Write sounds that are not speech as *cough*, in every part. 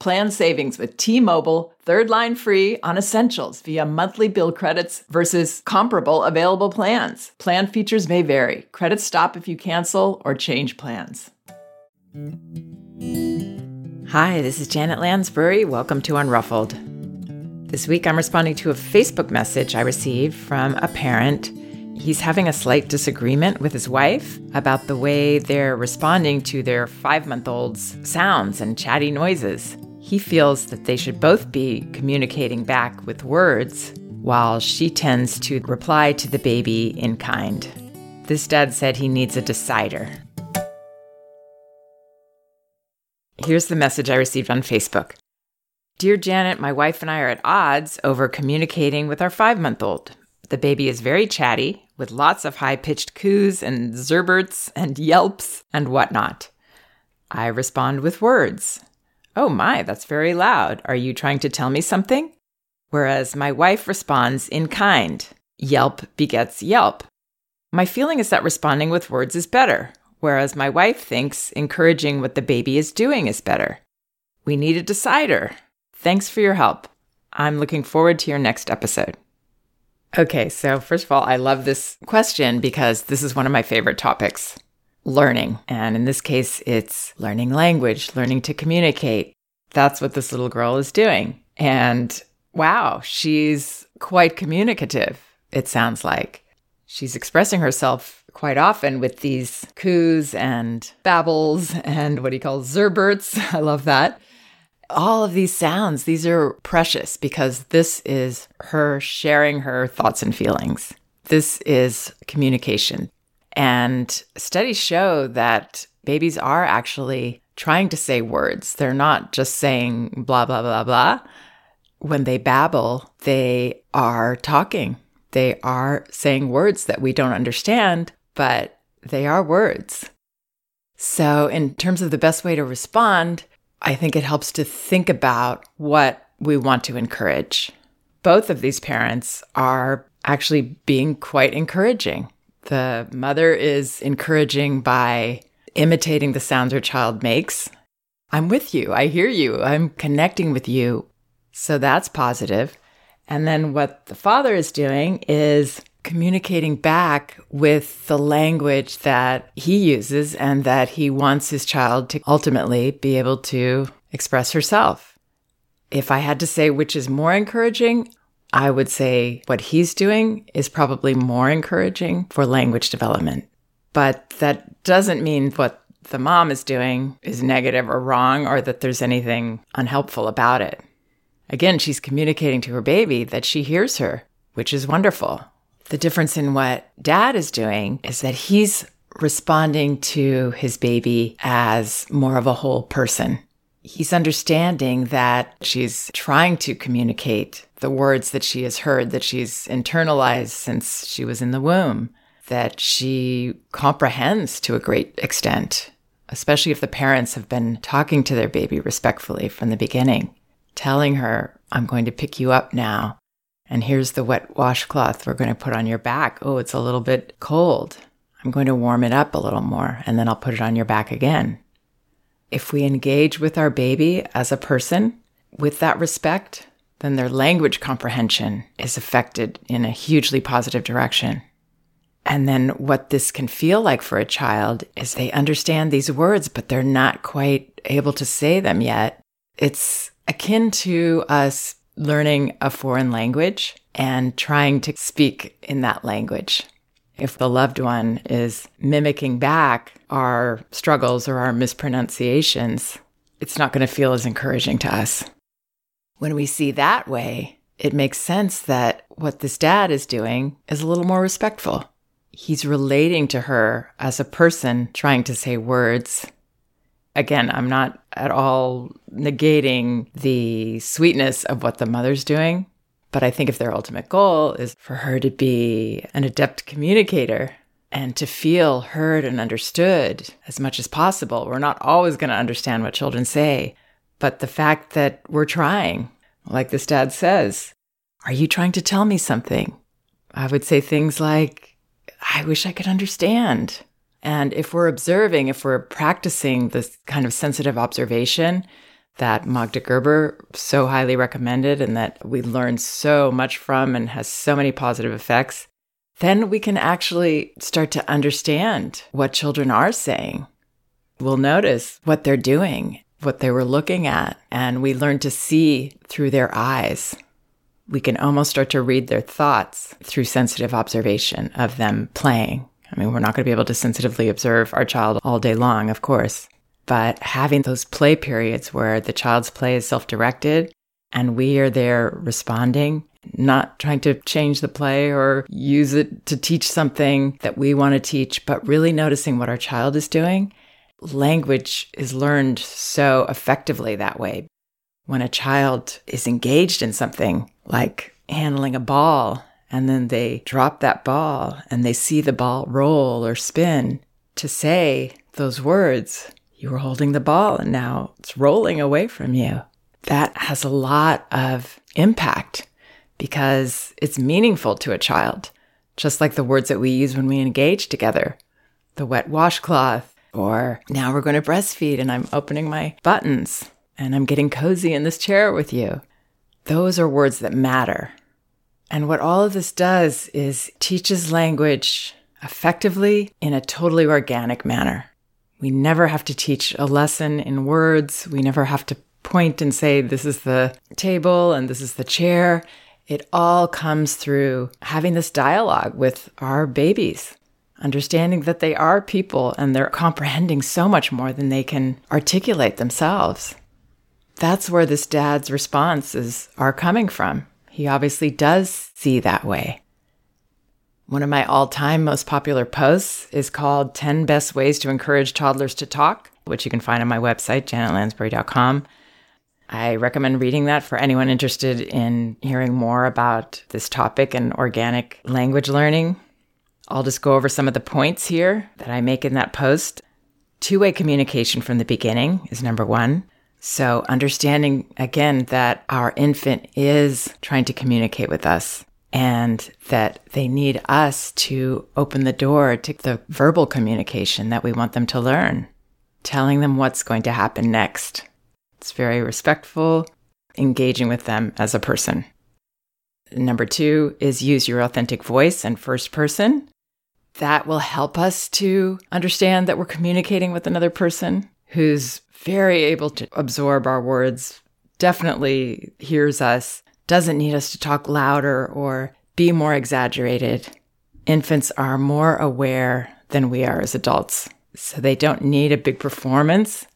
Plan savings with T-Mobile, third line free on essentials via monthly bill credits versus comparable available plans. Plan features may vary. Credits stop if you cancel or change plans. Hi, this is Janet Lansbury. Welcome to Unruffled. This week I'm responding to a Facebook message I received from a parent. He's having a slight disagreement with his wife about the way they're responding to their five month old's sounds and chatty noises. He feels that they should both be communicating back with words, while she tends to reply to the baby in kind. This dad said he needs a decider. Here's the message I received on Facebook Dear Janet, my wife and I are at odds over communicating with our five month old. The baby is very chatty, with lots of high pitched coos and zerberts and yelps and whatnot. I respond with words. Oh my, that's very loud. Are you trying to tell me something? Whereas my wife responds in kind. Yelp begets yelp. My feeling is that responding with words is better, whereas my wife thinks encouraging what the baby is doing is better. We need a decider. Thanks for your help. I'm looking forward to your next episode. Okay, so first of all, I love this question because this is one of my favorite topics learning. And in this case, it's learning language, learning to communicate. That's what this little girl is doing. And wow, she's quite communicative, it sounds like. She's expressing herself quite often with these coos and babbles and what he calls zerberts. *laughs* I love that. All of these sounds, these are precious because this is her sharing her thoughts and feelings. This is communication. And studies show that babies are actually trying to say words. They're not just saying blah, blah, blah, blah. When they babble, they are talking. They are saying words that we don't understand, but they are words. So, in terms of the best way to respond, I think it helps to think about what we want to encourage. Both of these parents are actually being quite encouraging. The mother is encouraging by imitating the sounds her child makes. I'm with you. I hear you. I'm connecting with you. So that's positive. And then what the father is doing is communicating back with the language that he uses and that he wants his child to ultimately be able to express herself. If I had to say which is more encouraging, I would say what he's doing is probably more encouraging for language development. But that doesn't mean what the mom is doing is negative or wrong or that there's anything unhelpful about it. Again, she's communicating to her baby that she hears her, which is wonderful. The difference in what dad is doing is that he's responding to his baby as more of a whole person. He's understanding that she's trying to communicate the words that she has heard, that she's internalized since she was in the womb, that she comprehends to a great extent, especially if the parents have been talking to their baby respectfully from the beginning, telling her, I'm going to pick you up now. And here's the wet washcloth we're going to put on your back. Oh, it's a little bit cold. I'm going to warm it up a little more and then I'll put it on your back again. If we engage with our baby as a person with that respect, then their language comprehension is affected in a hugely positive direction. And then what this can feel like for a child is they understand these words, but they're not quite able to say them yet. It's akin to us learning a foreign language and trying to speak in that language. If the loved one is mimicking back our struggles or our mispronunciations, it's not going to feel as encouraging to us. When we see that way, it makes sense that what this dad is doing is a little more respectful. He's relating to her as a person trying to say words again, I'm not at all negating the sweetness of what the mother's doing. But I think if their ultimate goal is for her to be an adept communicator and to feel heard and understood as much as possible, we're not always going to understand what children say. But the fact that we're trying, like this dad says, are you trying to tell me something? I would say things like, I wish I could understand. And if we're observing, if we're practicing this kind of sensitive observation that Magda Gerber so highly recommended and that we learn so much from and has so many positive effects, then we can actually start to understand what children are saying. We'll notice what they're doing, what they were looking at, and we learn to see through their eyes. We can almost start to read their thoughts through sensitive observation of them playing I mean, we're not going to be able to sensitively observe our child all day long, of course, but having those play periods where the child's play is self directed and we are there responding, not trying to change the play or use it to teach something that we want to teach, but really noticing what our child is doing. Language is learned so effectively that way. When a child is engaged in something like handling a ball and then they drop that ball and they see the ball roll or spin to say those words. You were holding the ball and now it's rolling away from you. That has a lot of impact because it's meaningful to a child, just like the words that we use when we engage together. The wet washcloth, or now we're going to breastfeed and I'm opening my buttons and I'm getting cozy in this chair with you. Those are words that matter. And what all of this does is teaches language effectively in a totally organic manner. We never have to teach a lesson in words. We never have to point and say, this is the table and this is the chair. It all comes through having this dialogue with our babies, understanding that they are people and they're comprehending so much more than they can articulate themselves. That's where this dad's responses are coming from. He obviously does see that way. One of my all time most popular posts is called 10 Best Ways to Encourage Toddlers to Talk, which you can find on my website, janetlansbury.com. I recommend reading that for anyone interested in hearing more about this topic and organic language learning. I'll just go over some of the points here that I make in that post. Two way communication from the beginning is number one. So, understanding again that our infant is trying to communicate with us and that they need us to open the door to the verbal communication that we want them to learn, telling them what's going to happen next. It's very respectful, engaging with them as a person. Number two is use your authentic voice and first person. That will help us to understand that we're communicating with another person who's very able to absorb our words, definitely hears us, doesn't need us to talk louder or be more exaggerated. Infants are more aware than we are as adults, so they don't need a big performance.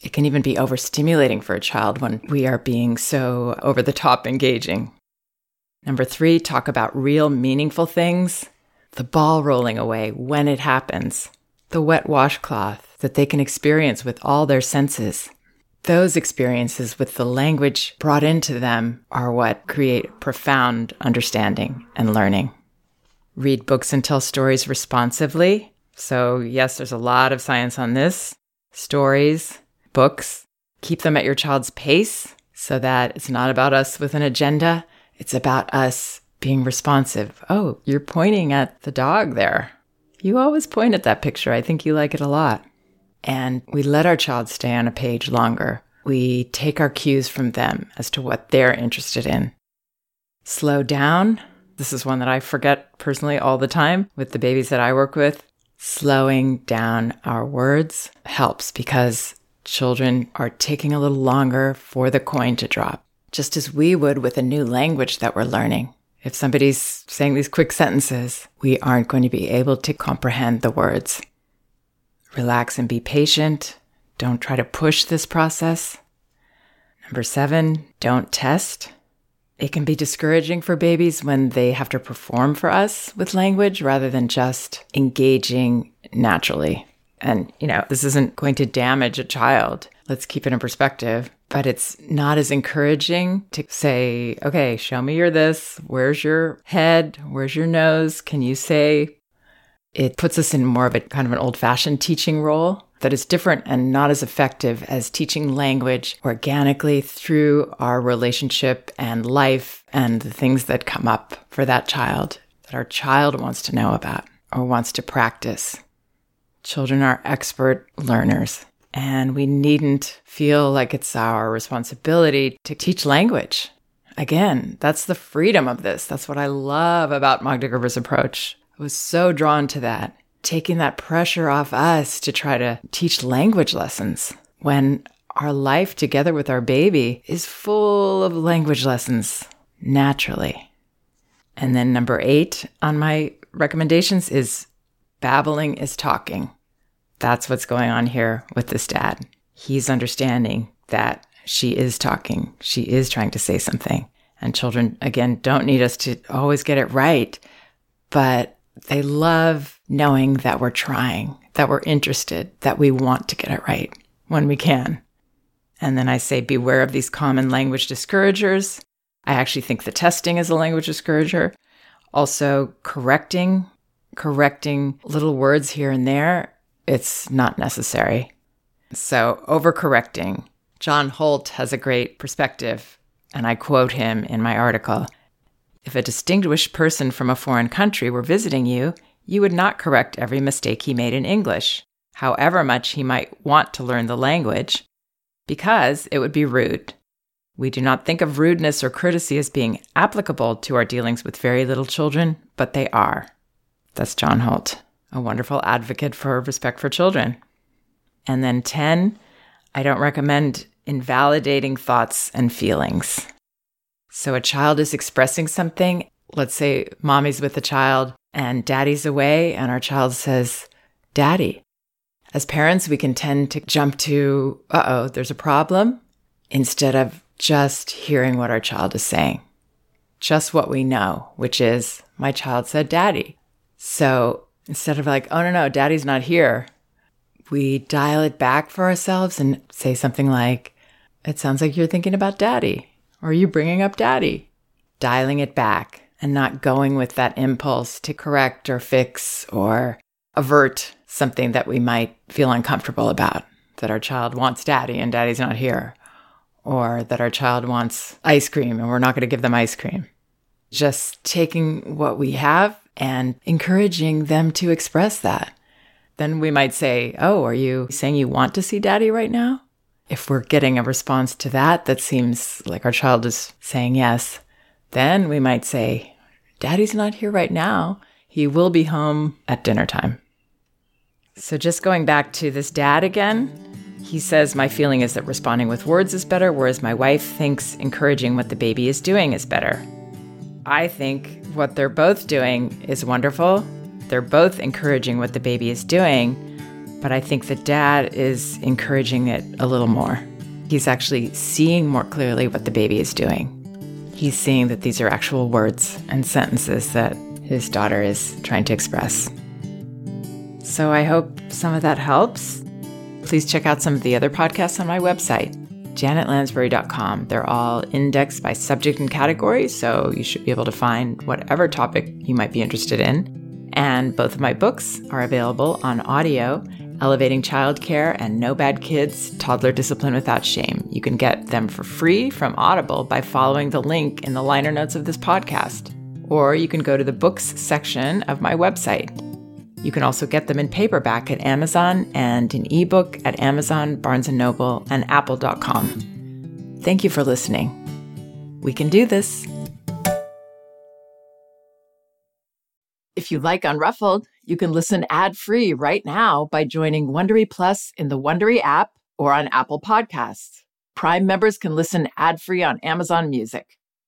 It can even be overstimulating for a child when we are being so over the top engaging. Number three, talk about real meaningful things. The ball rolling away when it happens, the wet washcloth, that they can experience with all their senses. Those experiences with the language brought into them are what create profound understanding and learning. Read books and tell stories responsively. So, yes, there's a lot of science on this. Stories, books, keep them at your child's pace so that it's not about us with an agenda. It's about us being responsive. Oh, you're pointing at the dog there. You always point at that picture. I think you like it a lot. And we let our child stay on a page longer. We take our cues from them as to what they're interested in. Slow down. This is one that I forget personally all the time with the babies that I work with. Slowing down our words helps because children are taking a little longer for the coin to drop, just as we would with a new language that we're learning. If somebody's saying these quick sentences, we aren't going to be able to comprehend the words. Relax and be patient. Don't try to push this process. Number seven, don't test. It can be discouraging for babies when they have to perform for us with language rather than just engaging naturally. And, you know, this isn't going to damage a child. Let's keep it in perspective. But it's not as encouraging to say, okay, show me your this. Where's your head? Where's your nose? Can you say? It puts us in more of a kind of an old fashioned teaching role that is different and not as effective as teaching language organically through our relationship and life and the things that come up for that child that our child wants to know about or wants to practice. Children are expert learners, and we needn't feel like it's our responsibility to teach language. Again, that's the freedom of this. That's what I love about Magda Gerber's approach. I was so drawn to that, taking that pressure off us to try to teach language lessons when our life together with our baby is full of language lessons naturally. And then number eight on my recommendations is babbling is talking. That's what's going on here with this dad. He's understanding that she is talking, she is trying to say something. And children, again, don't need us to always get it right, but they love knowing that we're trying, that we're interested, that we want to get it right when we can. And then I say, beware of these common language discouragers. I actually think the testing is a language discourager. Also, correcting, correcting little words here and there it's not necessary. So, overcorrecting. John Holt has a great perspective, and I quote him in my article If a distinguished person from a foreign country were visiting you, you would not correct every mistake he made in English, however much he might want to learn the language, because it would be rude. We do not think of rudeness or courtesy as being applicable to our dealings with very little children, but they are. That's John Holt a wonderful advocate for respect for children. And then 10, I don't recommend invalidating thoughts and feelings. So a child is expressing something. Let's say mommy's with the child and daddy's away, and our child says, Daddy. As parents, we can tend to jump to, uh oh, there's a problem, instead of just hearing what our child is saying. Just what we know, which is, my child said daddy. So Instead of like, oh no, no, daddy's not here, we dial it back for ourselves and say something like, it sounds like you're thinking about daddy. Or are you bringing up daddy? Dialing it back and not going with that impulse to correct or fix or avert something that we might feel uncomfortable about. That our child wants daddy and daddy's not here. Or that our child wants ice cream and we're not going to give them ice cream. Just taking what we have and encouraging them to express that. Then we might say, Oh, are you saying you want to see daddy right now? If we're getting a response to that that seems like our child is saying yes, then we might say, Daddy's not here right now. He will be home at dinner time. So, just going back to this dad again, he says, My feeling is that responding with words is better, whereas my wife thinks encouraging what the baby is doing is better. I think what they're both doing is wonderful. They're both encouraging what the baby is doing, but I think the dad is encouraging it a little more. He's actually seeing more clearly what the baby is doing. He's seeing that these are actual words and sentences that his daughter is trying to express. So I hope some of that helps. Please check out some of the other podcasts on my website janetlansbury.com. They're all indexed by subject and category, so you should be able to find whatever topic you might be interested in. And both of my books are available on audio Elevating Childcare and No Bad Kids Toddler Discipline Without Shame. You can get them for free from Audible by following the link in the liner notes of this podcast. Or you can go to the books section of my website. You can also get them in paperback at Amazon and in ebook at Amazon, Barnes & Noble, and apple.com. Thank you for listening. We can do this. If you like Unruffled, you can listen ad-free right now by joining Wondery Plus in the Wondery app or on Apple Podcasts. Prime members can listen ad-free on Amazon Music.